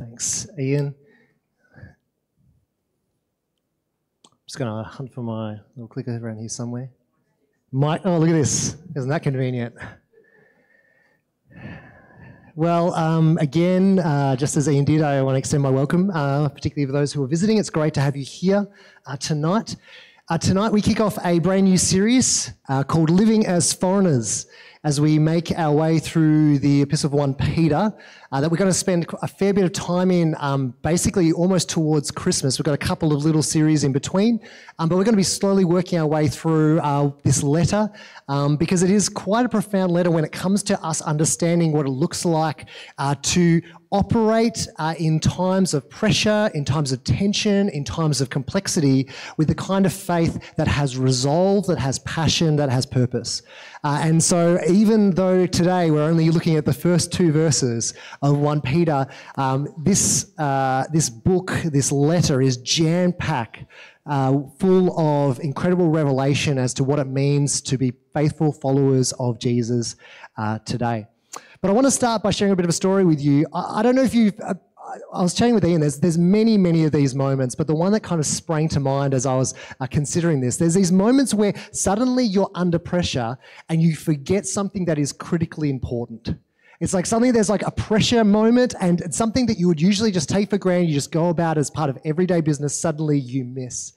Thanks, Ian. I'm just going to hunt for my little clicker around here somewhere. My, oh, look at this. Isn't that convenient? Well, um, again, uh, just as Ian did, I want to extend my welcome, uh, particularly for those who are visiting. It's great to have you here uh, tonight. Uh, tonight, we kick off a brand new series uh, called Living as Foreigners as we make our way through the Epistle of 1 Peter, uh, that we're going to spend a fair bit of time in, um, basically almost towards Christmas. We've got a couple of little series in between, um, but we're going to be slowly working our way through uh, this letter um, because it is quite a profound letter when it comes to us understanding what it looks like uh, to operate uh, in times of pressure, in times of tension, in times of complexity, with the kind of faith that has resolve, that has passion, that has purpose. Uh, and so, even though today we're only looking at the first two verses of 1 Peter, um, this, uh, this book, this letter is jam packed. Uh, full of incredible revelation as to what it means to be faithful followers of Jesus uh, today. But I want to start by sharing a bit of a story with you. I, I don't know if you've. Uh, I was chatting with Ian. There's there's many many of these moments, but the one that kind of sprang to mind as I was uh, considering this, there's these moments where suddenly you're under pressure and you forget something that is critically important. It's like something there's like a pressure moment and it's something that you would usually just take for granted, you just go about as part of everyday business, suddenly you miss.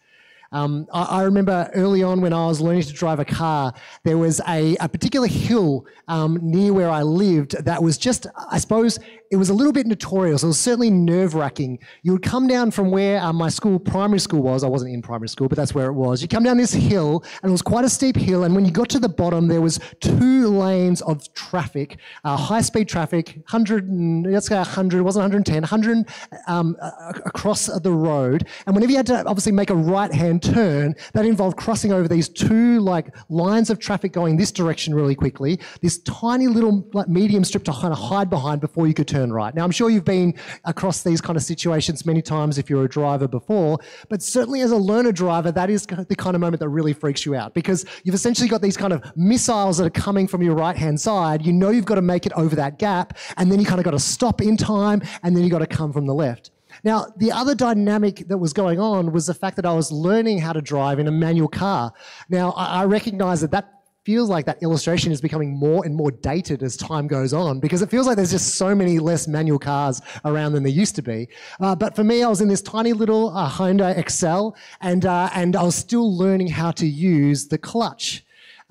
Um, I, I, remember early on when I was learning to drive a car, there was a, a particular hill um, near where I lived that was just, I suppose, it was a little bit notorious. It was certainly nerve wracking. You would come down from where uh, my school, primary school was. I wasn't in primary school, but that's where it was. You come down this hill, and it was quite a steep hill. And when you got to the bottom, there was two lanes of traffic, uh, high speed traffic, 100, let's go 100, it wasn't 110, 100 um, across the road. And whenever you had to obviously make a right hand turn, that involved crossing over these two like lines of traffic going this direction really quickly, this tiny little like, medium strip to kind of hide behind before you could turn right. Now, I'm sure you've been across these kind of situations many times if you're a driver before, but certainly as a learner driver, that is the kind of moment that really freaks you out because you've essentially got these kind of missiles that are coming from your right hand side. You know you've got to make it over that gap, and then you kind of got to stop in time, and then you got to come from the left. Now, the other dynamic that was going on was the fact that I was learning how to drive in a manual car. Now, I recognize that that feels like that illustration is becoming more and more dated as time goes on because it feels like there's just so many less manual cars around than there used to be. Uh, but for me, I was in this tiny little uh, Hyundai Excel and, uh, and I was still learning how to use the clutch.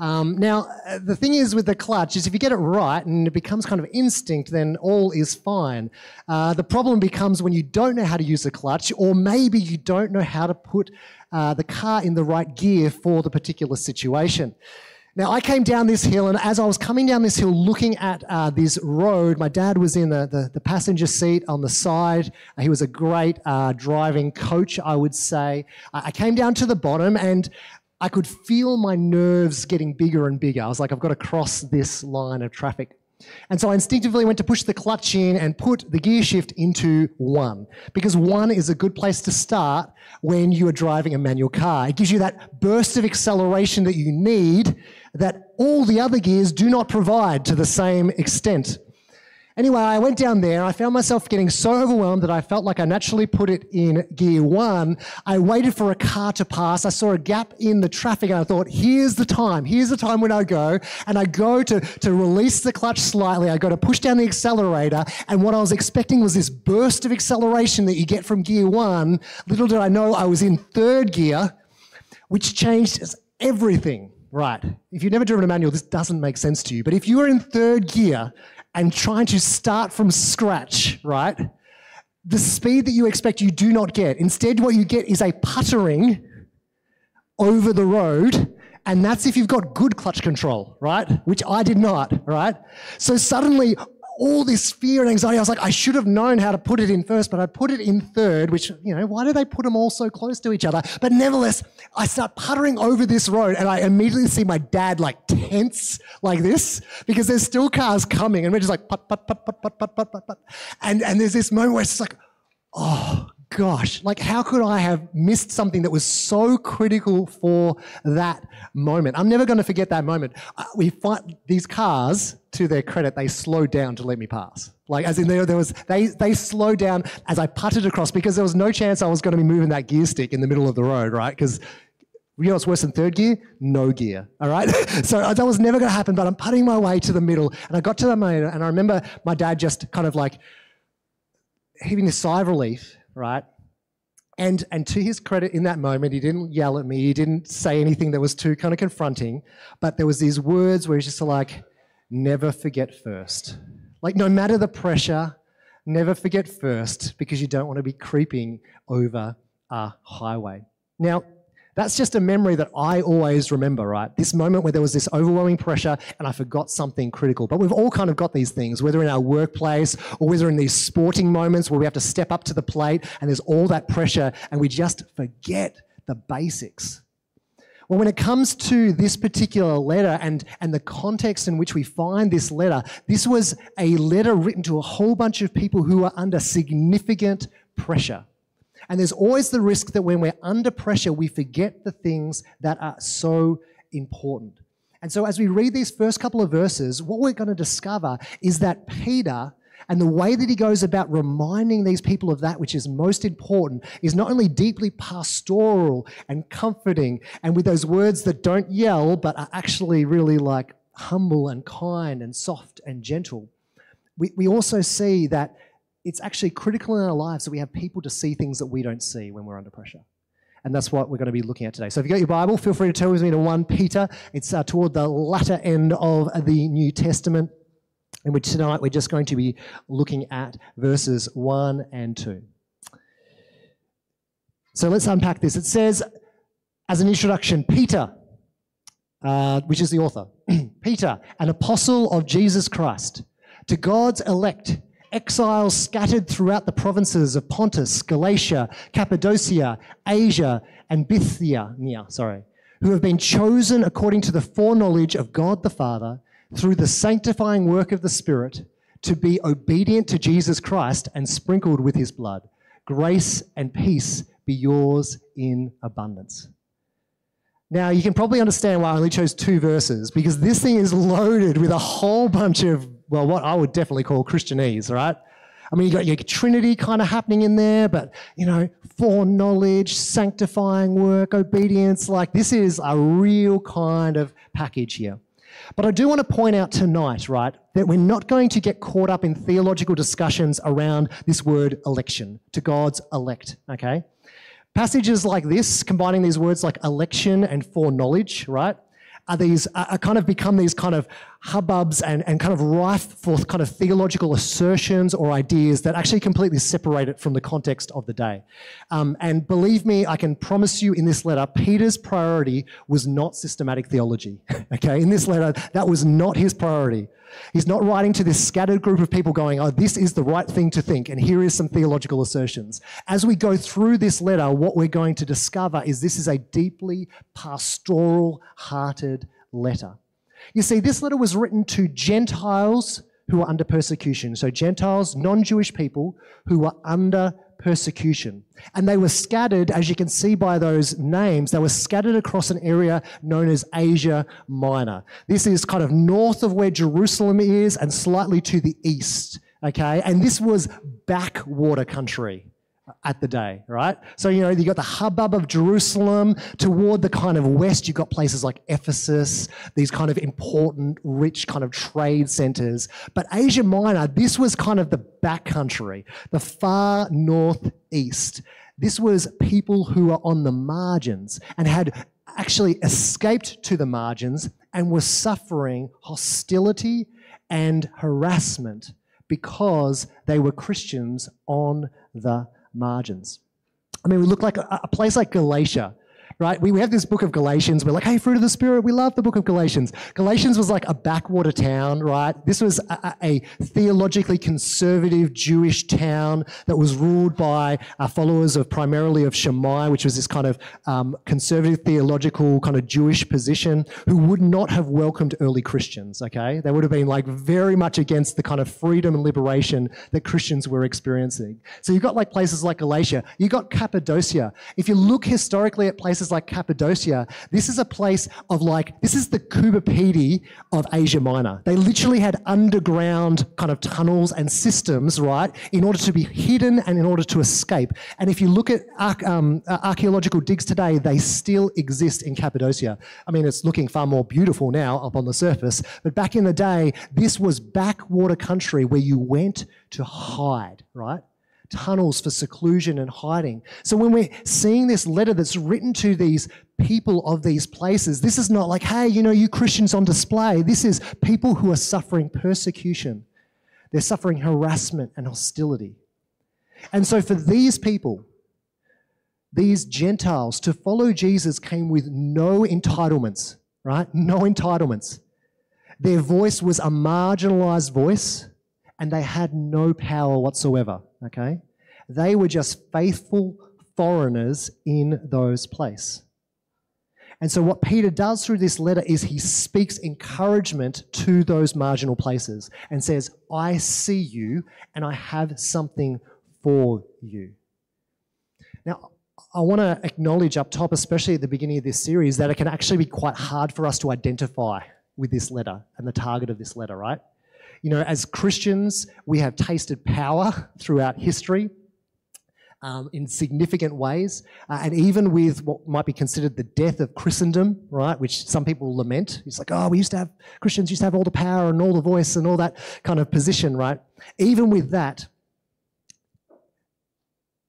Um, now, uh, the thing is with the clutch is if you get it right and it becomes kind of instinct, then all is fine. Uh, the problem becomes when you don't know how to use the clutch, or maybe you don't know how to put uh, the car in the right gear for the particular situation. Now, I came down this hill, and as I was coming down this hill looking at uh, this road, my dad was in the, the, the, passenger seat on the side. He was a great uh, driving coach, I would say. I came down to the bottom, and I could feel my nerves getting bigger and bigger. I was like, I've got to cross this line of traffic. And so I instinctively went to push the clutch in and put the gear shift into one, because one is a good place to start when you are driving a manual car. It gives you that burst of acceleration that you need that all the other gears do not provide to the same extent. Anyway, I went down there. I found myself getting so overwhelmed that I felt like I naturally put it in gear one. I waited for a car to pass. I saw a gap in the traffic and I thought, here's the time. Here's the time when I go. And I go to, to release the clutch slightly. I go to push down the accelerator. And what I was expecting was this burst of acceleration that you get from gear one. Little did I know I was in third gear, which changed everything. Right. If you've never driven a manual, this doesn't make sense to you. But if you are in third gear and trying to start from scratch, right? The speed that you expect you do not get. Instead, what you get is a puttering over the road. And that's if you've got good clutch control, right? Which I did not, right? So suddenly all this fear and anxiety. I was like, I should have known how to put it in first, but I put it in third, which, you know, why do they put them all so close to each other? But nevertheless, I start puttering over this road and I immediately see my dad like tense like this because there's still cars coming and we're just like, put, put, put, put, put, put, put, put. And, and there's this moment where it's just like, oh, gosh, like how could I have missed something that was so critical for that moment? I'm never going to forget that moment. Uh, we find these cars, to their credit, they slowed down to let me pass. Like, as in there, there was, they, they slowed down as I putted across because there was no chance I was going to be moving that gear stick in the middle of the road, right? Because you know what's worse than third gear? No gear. All right. so that was never going to happen. But I'm putting my way to the middle, and I got to the middle, and I remember my dad just kind of like heaving a sigh of relief, right? And and to his credit, in that moment, he didn't yell at me. He didn't say anything that was too kind of confronting. But there was these words where he's just like, "Never forget first. Like no matter the pressure, never forget first because you don't want to be creeping over a highway. Now that's just a memory that I always remember, right? This moment where there was this overwhelming pressure and I forgot something critical. But we've all kind of got these things, whether in our workplace or whether in these sporting moments where we have to step up to the plate and there's all that pressure and we just forget the basics. Well, when it comes to this particular letter and, and the context in which we find this letter, this was a letter written to a whole bunch of people who are under significant pressure. And there's always the risk that when we're under pressure, we forget the things that are so important. And so, as we read these first couple of verses, what we're going to discover is that Peter and the way that he goes about reminding these people of that which is most important is not only deeply pastoral and comforting, and with those words that don't yell, but are actually really like humble and kind and soft and gentle. We, we also see that it's actually critical in our lives that we have people to see things that we don't see when we're under pressure. And that's what we're going to be looking at today. So if you've got your Bible, feel free to turn with me to 1 Peter. It's uh, toward the latter end of the New Testament. And which tonight we're just going to be looking at verses 1 and 2. So let's unpack this. It says, as an introduction, Peter, uh, which is the author, Peter, an apostle of Jesus Christ, to God's elect exiles scattered throughout the provinces of Pontus, Galatia, Cappadocia, Asia, and Bithynia, sorry, who have been chosen according to the foreknowledge of God the Father through the sanctifying work of the Spirit to be obedient to Jesus Christ and sprinkled with his blood. Grace and peace be yours in abundance. Now, you can probably understand why I only chose two verses because this thing is loaded with a whole bunch of well, what I would definitely call Christianese, right? I mean, you got your Trinity kind of happening in there, but you know, foreknowledge, sanctifying work, obedience, like this is a real kind of package here. But I do want to point out tonight, right, that we're not going to get caught up in theological discussions around this word election, to God's elect, okay? Passages like this, combining these words like election and foreknowledge, right, are these, are kind of become these kind of hubbubs and, and kind of rife for kind of theological assertions or ideas that actually completely separate it from the context of the day. Um, and believe me, I can promise you in this letter, Peter's priority was not systematic theology. okay, in this letter, that was not his priority. He's not writing to this scattered group of people going, oh, this is the right thing to think, and here is some theological assertions. As we go through this letter, what we're going to discover is this is a deeply pastoral hearted letter. You see, this letter was written to Gentiles who were under persecution. So, Gentiles, non Jewish people who were under persecution. And they were scattered, as you can see by those names, they were scattered across an area known as Asia Minor. This is kind of north of where Jerusalem is and slightly to the east. Okay, and this was backwater country at the day, right? So, you know, you got the hubbub of Jerusalem. Toward the kind of west, you've got places like Ephesus, these kind of important, rich kind of trade centers. But Asia Minor, this was kind of the backcountry, the far northeast. This was people who were on the margins and had actually escaped to the margins and were suffering hostility and harassment because they were Christians on the margins. I mean, we look like a, a place like Galatia, right? We, we have this book of Galatians. We're like, hey, fruit of the Spirit, we love the book of Galatians. Galatians was like a backwater town, right? This was a, a theologically conservative Jewish town that was ruled by uh, followers of primarily of Shammai, which was this kind of um, conservative theological kind of Jewish position, who would not have welcomed early Christians, okay? They would have been like very much against the kind of freedom and liberation that Christians were experiencing. So you've got like places like Galatia, you've got Cappadocia. If you look historically at places like Cappadocia, this is a place of like, this is the Pedy of Asia Minor. They literally had underground kind of tunnels and systems, right, in order to be hidden and in order to escape. And if you look at um, archaeological digs today, they still exist in Cappadocia. I mean, it's looking far more beautiful now up on the surface, but back in the day, this was backwater country where you went to hide, right? Tunnels for seclusion and hiding. So when we're seeing this letter that's written to these people of these places, this is not like, hey, you know, you Christians on display. This is people who are suffering persecution. They're suffering harassment and hostility. And so for these people, these Gentiles, to follow Jesus came with no entitlements, right? No entitlements. Their voice was a marginalized voice and they had no power whatsoever, okay? They were just faithful foreigners in those places. And so, what Peter does through this letter is he speaks encouragement to those marginal places and says, I see you and I have something for you. Now, I want to acknowledge up top, especially at the beginning of this series, that it can actually be quite hard for us to identify with this letter and the target of this letter, right? You know, as Christians, we have tasted power throughout history. Um, in significant ways, uh, and even with what might be considered the death of Christendom, right, which some people lament. It's like, oh, we used to have, Christians used to have all the power and all the voice and all that kind of position, right? Even with that,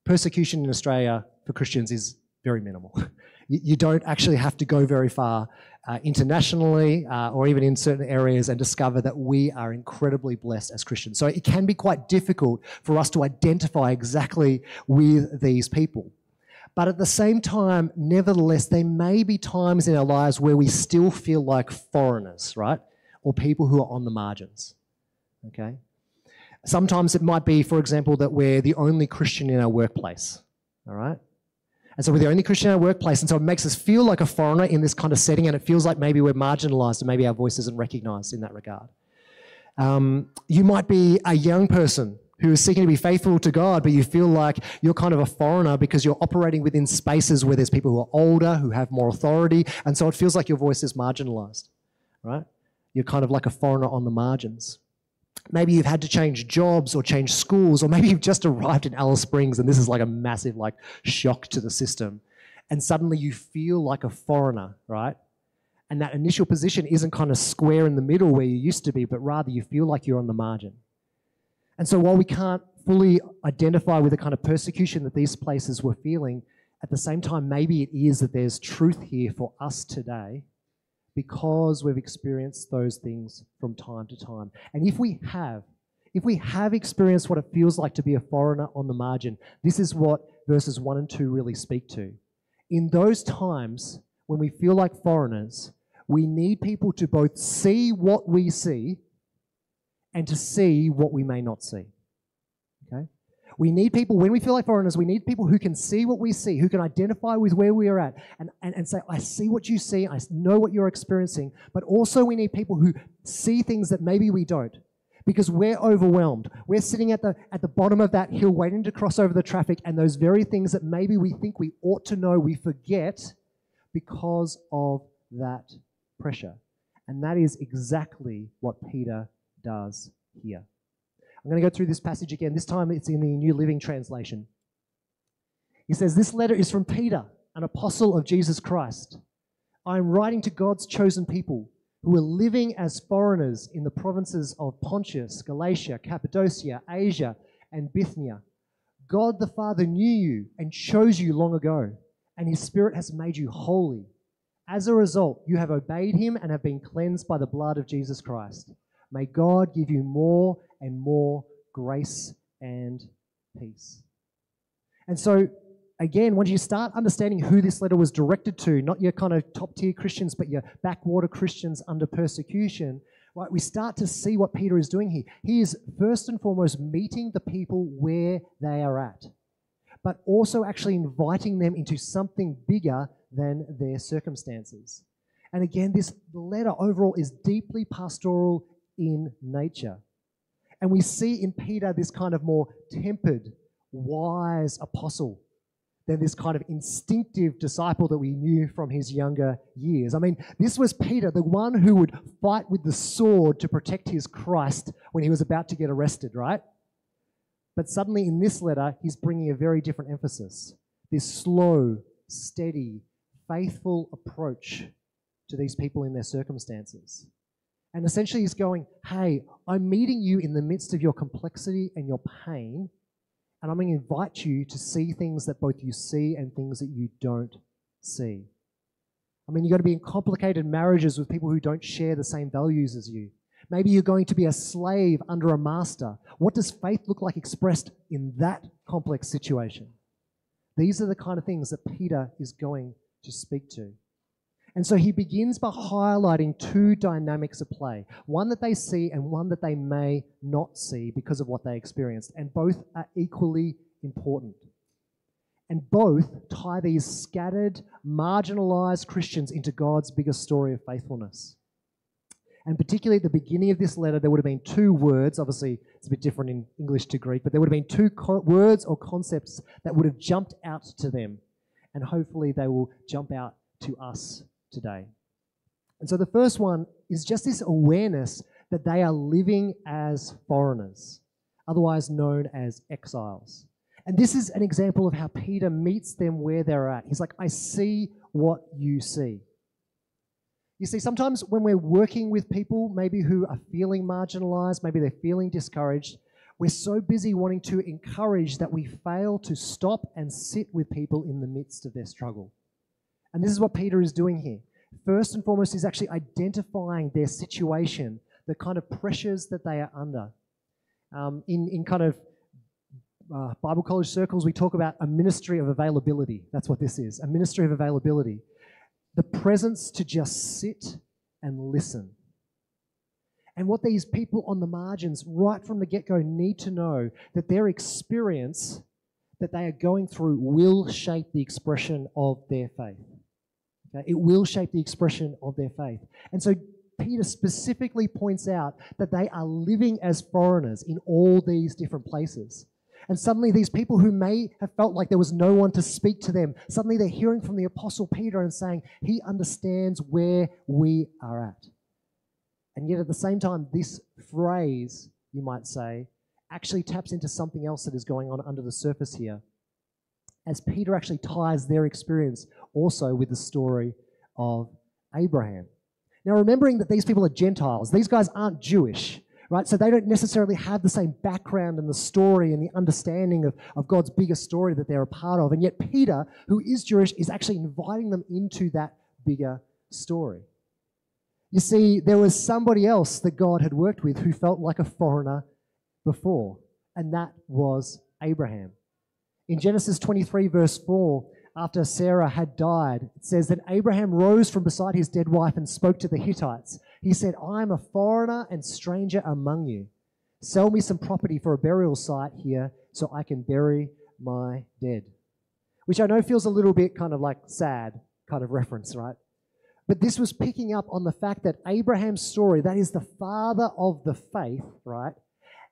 persecution in Australia for Christians is very minimal. you, you don't actually have to go very far uh, internationally uh, or even in certain areas and discover that we are incredibly blessed as Christians. So it can be quite difficult for us to identify exactly with these people. But at the same time, nevertheless, there may be times in our lives where we still feel like foreigners, right? Or people who are on the margins. Okay? Sometimes it might be, for example, that we're the only Christian in our workplace. All right? And so we're the only Christian in our workplace. And so it makes us feel like a foreigner in this kind of setting. And it feels like maybe we're marginalized and maybe our voice isn't recognized in that regard. Um, you might be a young person who is seeking to be faithful to God, but you feel like you're kind of a foreigner because you're operating within spaces where there's people who are older, who have more authority. And so it feels like your voice is marginalized, right? You're kind of like a foreigner on the margins. Maybe you've had to change jobs or change schools, or maybe you've just arrived in Alice Springs and this is like a massive like shock to the system. And suddenly you feel like a foreigner, right? And that initial position isn't kind of square in the middle where you used to be, but rather you feel like you're on the margin. And so while we can't fully identify with the kind of persecution that these places were feeling, at the same time, maybe it is that there's truth here for us today because we've experienced those things from time to time. And if we have, if we have experienced what it feels like to be a foreigner on the margin, this is what verses 1 and 2 really speak to. In those times when we feel like foreigners, we need people to both see what we see and to see what we may not see. We need people, when we feel like foreigners, we need people who can see what we see, who can identify with where we are at and, and, and say, I see what you see, I know what you're experiencing. But also, we need people who see things that maybe we don't because we're overwhelmed. We're sitting at the, at the bottom of that hill waiting to cross over the traffic, and those very things that maybe we think we ought to know, we forget because of that pressure. And that is exactly what Peter does here. I'm going to go through this passage again. This time it's in the New Living Translation. He says, This letter is from Peter, an apostle of Jesus Christ. I am writing to God's chosen people who are living as foreigners in the provinces of Pontus, Galatia, Cappadocia, Asia, and Bithynia. God the Father knew you and chose you long ago, and his Spirit has made you holy. As a result, you have obeyed him and have been cleansed by the blood of Jesus Christ. May God give you more and more grace and peace. And so, again, once you start understanding who this letter was directed to, not your kind of top tier Christians, but your backwater Christians under persecution, right, we start to see what Peter is doing here. He is first and foremost meeting the people where they are at, but also actually inviting them into something bigger than their circumstances. And again, this letter overall is deeply pastoral in nature. And we see in Peter this kind of more tempered, wise apostle than this kind of instinctive disciple that we knew from his younger years. I mean, this was Peter, the one who would fight with the sword to protect his Christ when he was about to get arrested, right? But suddenly in this letter, he's bringing a very different emphasis this slow, steady, faithful approach to these people in their circumstances. And essentially, he's going, Hey, I'm meeting you in the midst of your complexity and your pain, and I'm going to invite you to see things that both you see and things that you don't see. I mean, you've got to be in complicated marriages with people who don't share the same values as you. Maybe you're going to be a slave under a master. What does faith look like expressed in that complex situation? These are the kind of things that Peter is going to speak to. And so he begins by highlighting two dynamics at play one that they see and one that they may not see because of what they experienced. And both are equally important. And both tie these scattered, marginalized Christians into God's bigger story of faithfulness. And particularly at the beginning of this letter, there would have been two words. Obviously, it's a bit different in English to Greek, but there would have been two co- words or concepts that would have jumped out to them. And hopefully, they will jump out to us today. And so the first one is just this awareness that they are living as foreigners, otherwise known as exiles. And this is an example of how Peter meets them where they're at. He's like, I see what you see. You see, sometimes when we're working with people, maybe who are feeling marginalized, maybe they're feeling discouraged, we're so busy wanting to encourage that we fail to stop and sit with people in the midst of their struggle. And this is what Peter is doing here. First and foremost, he's actually identifying their situation, the kind of pressures that they are under. Um, in, in kind of uh, Bible college circles, we talk about a ministry of availability. That's what this is a ministry of availability. The presence to just sit and listen. And what these people on the margins, right from the get go, need to know that their experience that they are going through will shape the expression of their faith. Okay? It will shape the expression of their faith. And so Peter specifically points out that they are living as foreigners in all these different places. And suddenly, these people who may have felt like there was no one to speak to them, suddenly they're hearing from the Apostle Peter and saying, He understands where we are at. And yet, at the same time, this phrase, you might say, actually taps into something else that is going on under the surface here. As Peter actually ties their experience also with the story of Abraham. Now, remembering that these people are Gentiles, these guys aren't Jewish, right? So they don't necessarily have the same background and the story and the understanding of, of God's bigger story that they're a part of. And yet, Peter, who is Jewish, is actually inviting them into that bigger story. You see, there was somebody else that God had worked with who felt like a foreigner before, and that was Abraham. In Genesis 23, verse 4, after Sarah had died, it says that Abraham rose from beside his dead wife and spoke to the Hittites. He said, I am a foreigner and stranger among you. Sell me some property for a burial site here so I can bury my dead. Which I know feels a little bit kind of like sad kind of reference, right? But this was picking up on the fact that Abraham's story, that is the father of the faith, right,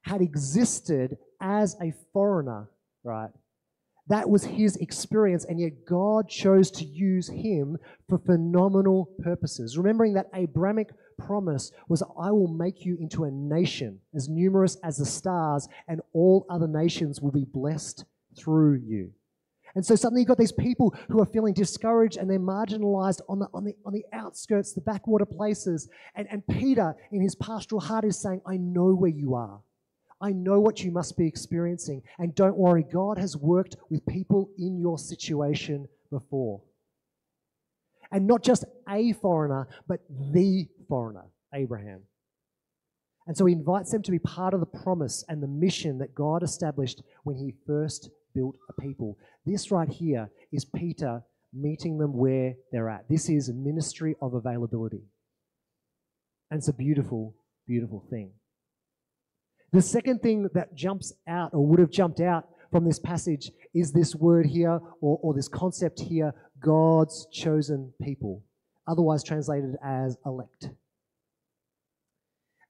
had existed as a foreigner, right? That was his experience, and yet God chose to use him for phenomenal purposes. Remembering that Abrahamic promise was, I will make you into a nation as numerous as the stars, and all other nations will be blessed through you. And so suddenly you've got these people who are feeling discouraged and they're marginalized on the, on the, on the outskirts, the backwater places. And, and Peter, in his pastoral heart, is saying, I know where you are. I know what you must be experiencing. And don't worry, God has worked with people in your situation before. And not just a foreigner, but the foreigner, Abraham. And so he invites them to be part of the promise and the mission that God established when he first built a people. This right here is Peter meeting them where they're at. This is a ministry of availability. And it's a beautiful, beautiful thing. The second thing that jumps out or would have jumped out from this passage is this word here or, or this concept here God's chosen people, otherwise translated as elect.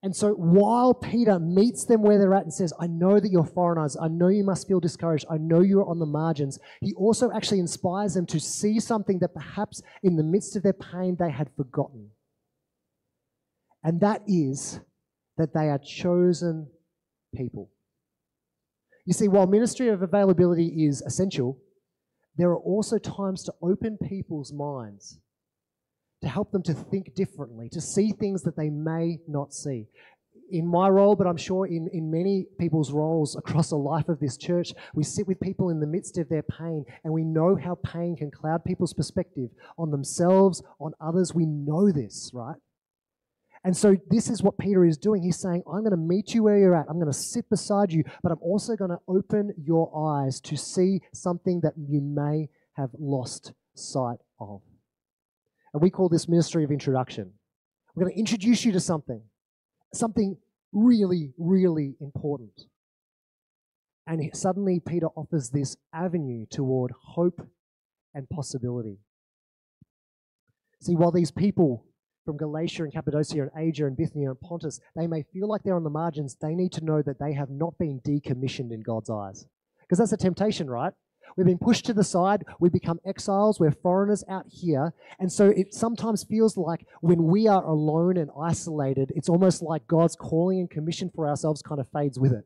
And so while Peter meets them where they're at and says, I know that you're foreigners, I know you must feel discouraged, I know you're on the margins, he also actually inspires them to see something that perhaps in the midst of their pain they had forgotten. And that is that they are chosen people. You see, while ministry of availability is essential, there are also times to open people's minds to help them to think differently, to see things that they may not see. In my role, but I'm sure in, in many people's roles across the life of this church, we sit with people in the midst of their pain and we know how pain can cloud people's perspective on themselves, on others. We know this, right? And so, this is what Peter is doing. He's saying, I'm going to meet you where you're at. I'm going to sit beside you, but I'm also going to open your eyes to see something that you may have lost sight of. And we call this ministry of introduction. We're going to introduce you to something, something really, really important. And suddenly, Peter offers this avenue toward hope and possibility. See, while these people from Galatia and Cappadocia and Asia and Bithynia and Pontus, they may feel like they're on the margins, they need to know that they have not been decommissioned in God's eyes. Because that's a temptation, right? We've been pushed to the side. We become exiles. We're foreigners out here. And so it sometimes feels like when we are alone and isolated, it's almost like God's calling and commission for ourselves kind of fades with it.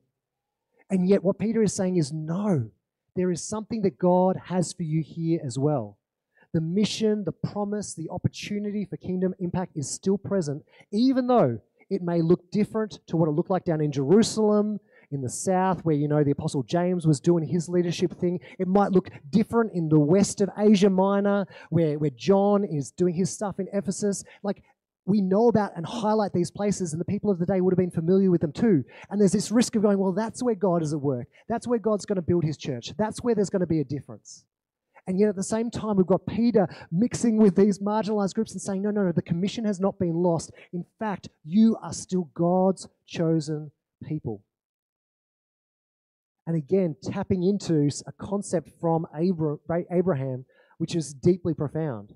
And yet, what Peter is saying is no, there is something that God has for you here as well. The mission, the promise, the opportunity for kingdom impact is still present, even though it may look different to what it looked like down in Jerusalem in the south, where you know the Apostle James was doing his leadership thing. It might look different in the west of Asia Minor, where, where John is doing his stuff in Ephesus. Like we know about and highlight these places, and the people of the day would have been familiar with them too. And there's this risk of going, well, that's where God is at work. That's where God's going to build his church. That's where there's going to be a difference. And yet at the same time, we've got Peter mixing with these marginalized groups and saying, no, no, no, the commission has not been lost. In fact, you are still God's chosen people. And again, tapping into a concept from Abraham, which is deeply profound.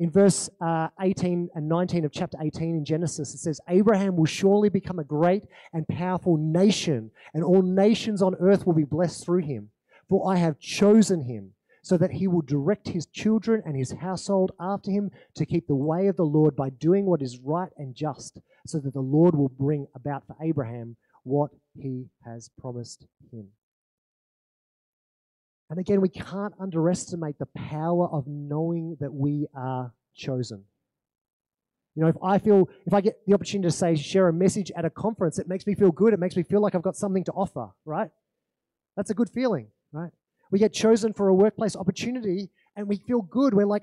In verse uh, 18 and 19 of chapter 18 in Genesis, it says, Abraham will surely become a great and powerful nation, and all nations on earth will be blessed through him. For I have chosen him, so that he will direct his children and his household after him to keep the way of the Lord by doing what is right and just, so that the Lord will bring about for Abraham what he has promised him. And again, we can't underestimate the power of knowing that we are chosen. You know, if I feel, if I get the opportunity to say, share a message at a conference, it makes me feel good. It makes me feel like I've got something to offer, right? That's a good feeling, right? We get chosen for a workplace opportunity and we feel good. We're like,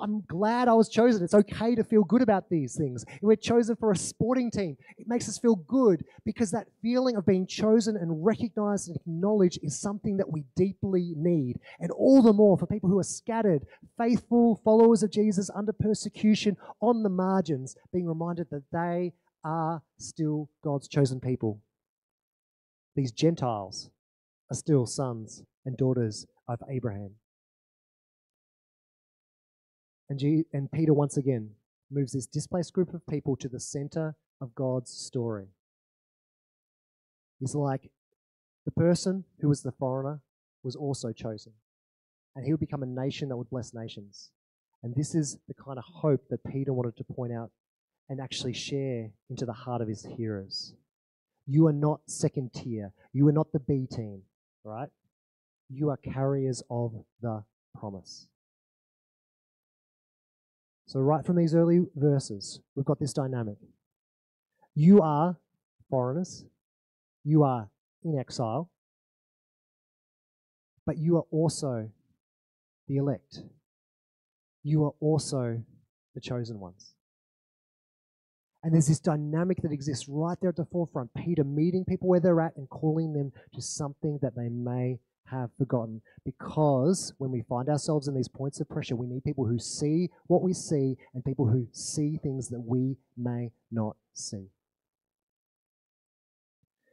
I'm glad I was chosen. It's okay to feel good about these things. we're chosen for a sporting team, it makes us feel good because that feeling of being chosen and recognized and acknowledged is something that we deeply need. And all the more for people who are scattered, faithful followers of Jesus under persecution on the margins, being reminded that they are still God's chosen people. These Gentiles are still sons and daughters of Abraham. And, G- and Peter once again moves this displaced group of people to the center of God's story. He's like, the person who was the foreigner was also chosen, and he would become a nation that would bless nations. And this is the kind of hope that Peter wanted to point out and actually share into the heart of his hearers. You are not second tier. You are not the B team, right? You are carriers of the promise. So, right from these early verses, we've got this dynamic. You are foreigners, you are in exile, but you are also the elect. You are also the chosen ones. And there's this dynamic that exists right there at the forefront. Peter meeting people where they're at and calling them to something that they may have forgotten. Because when we find ourselves in these points of pressure, we need people who see what we see and people who see things that we may not see.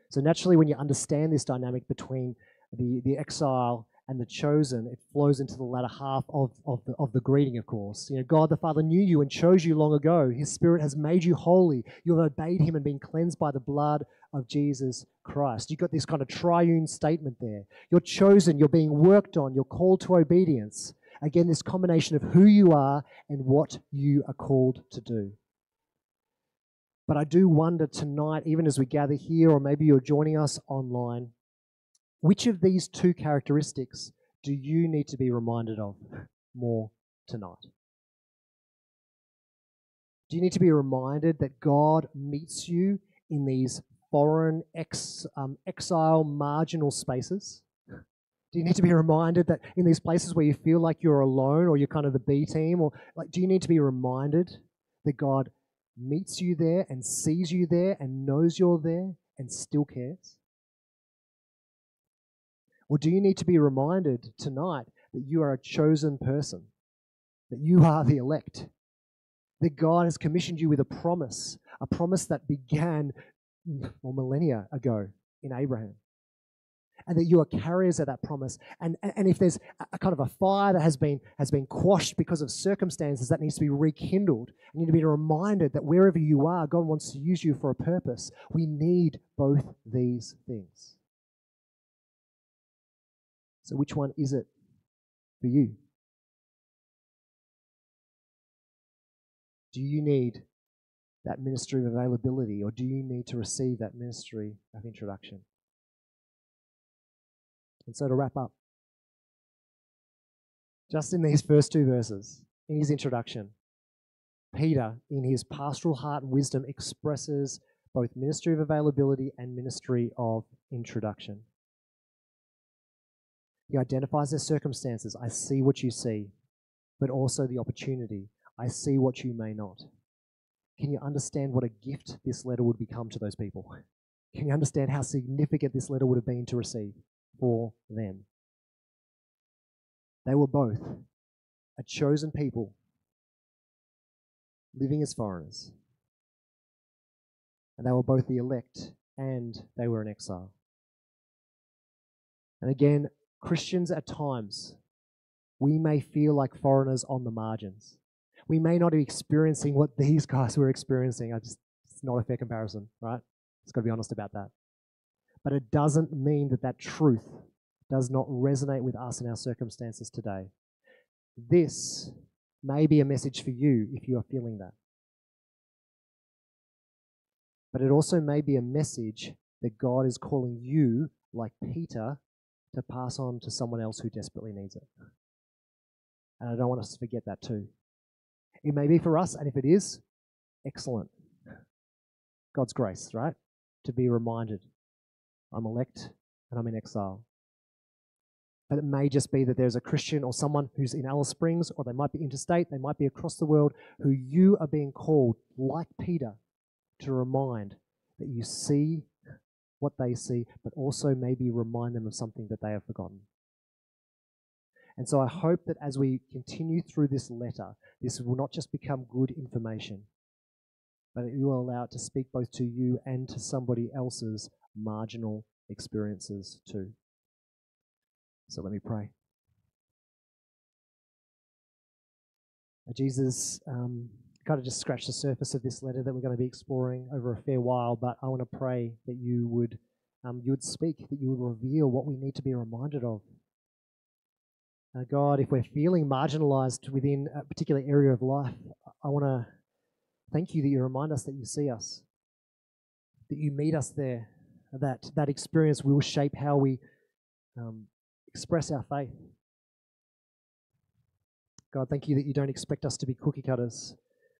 So, naturally, when you understand this dynamic between the, the exile and the chosen, it flows into the latter half of, of, the, of the greeting, of course. You know, God the Father knew you and chose you long ago. His Spirit has made you holy. You have obeyed Him and been cleansed by the blood of Jesus Christ. You've got this kind of triune statement there. You're chosen, you're being worked on, you're called to obedience. Again, this combination of who you are and what you are called to do. But I do wonder tonight, even as we gather here, or maybe you're joining us online, which of these two characteristics do you need to be reminded of more tonight? Do you need to be reminded that God meets you in these foreign, ex, um, exile, marginal spaces? Do you need to be reminded that in these places where you feel like you're alone or you're kind of the B team, or like, do you need to be reminded that God meets you there and sees you there and knows you're there and still cares? Or do you need to be reminded tonight that you are a chosen person, that you are the elect, that God has commissioned you with a promise, a promise that began well, millennia ago in Abraham? and that you are carriers of that promise. And, and if there's a kind of a fire that has been, has been quashed because of circumstances that needs to be rekindled, you need to be reminded that wherever you are, God wants to use you for a purpose. We need both these things. So, which one is it for you? Do you need that ministry of availability, or do you need to receive that ministry of introduction? And so, to wrap up, just in these first two verses, in his introduction, Peter, in his pastoral heart and wisdom, expresses both ministry of availability and ministry of introduction. He identifies their circumstances. I see what you see, but also the opportunity. I see what you may not. Can you understand what a gift this letter would become to those people? Can you understand how significant this letter would have been to receive for them? They were both a chosen people living as foreigners. And they were both the elect and they were in exile. And again, Christians at times, we may feel like foreigners on the margins. We may not be experiencing what these guys were experiencing. I just, it's not a fair comparison, right? It's got to be honest about that. But it doesn't mean that that truth does not resonate with us in our circumstances today. This may be a message for you if you are feeling that. But it also may be a message that God is calling you, like Peter, to pass on to someone else who desperately needs it. And I don't want us to forget that too. It may be for us, and if it is, excellent. God's grace, right? To be reminded I'm elect and I'm in exile. But it may just be that there's a Christian or someone who's in Alice Springs, or they might be interstate, they might be across the world, who you are being called, like Peter, to remind that you see what they see, but also maybe remind them of something that they have forgotten. And so I hope that as we continue through this letter, this will not just become good information, but it will allow it to speak both to you and to somebody else's marginal experiences too. So let me pray. Jesus, um, kind of just scratch the surface of this letter that we're going to be exploring over a fair while, but I want to pray that you would um, you would speak, that you would reveal what we need to be reminded of. Uh, God, if we're feeling marginalized within a particular area of life, I want to thank you that you remind us that you see us, that you meet us there, that that experience will shape how we um, express our faith. God, thank you that you don't expect us to be cookie cutters,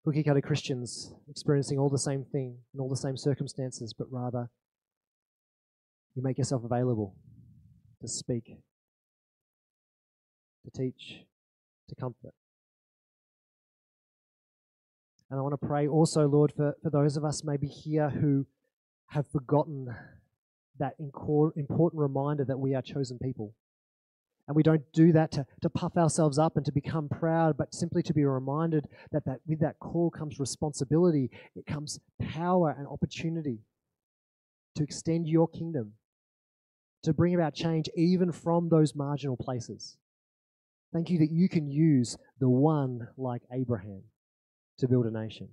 cookie cutter Christians experiencing all the same thing in all the same circumstances, but rather you make yourself available to speak, to teach, to comfort. And I want to pray also, Lord, for, for those of us maybe here who have forgotten that important reminder that we are chosen people. And we don't do that to, to puff ourselves up and to become proud, but simply to be reminded that, that with that call comes responsibility, it comes power and opportunity to extend your kingdom to bring about change even from those marginal places. Thank you that you can use the one like Abraham to build a nation,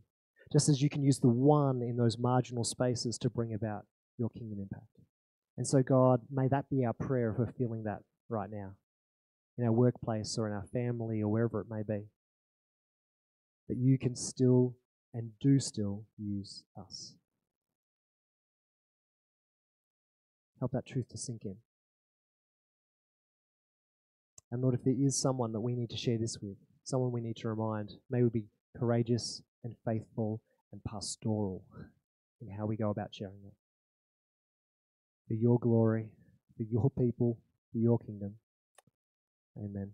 just as you can use the one in those marginal spaces to bring about your kingdom impact. And so, God, may that be our prayer if we're feeling that right now in our workplace or in our family or wherever it may be. That you can still and do still use us. Help that truth to sink in. And Lord, if there is someone that we need to share this with, someone we need to remind, may we be courageous and faithful and pastoral in how we go about sharing that. For your glory, for your people, for your kingdom. Amen.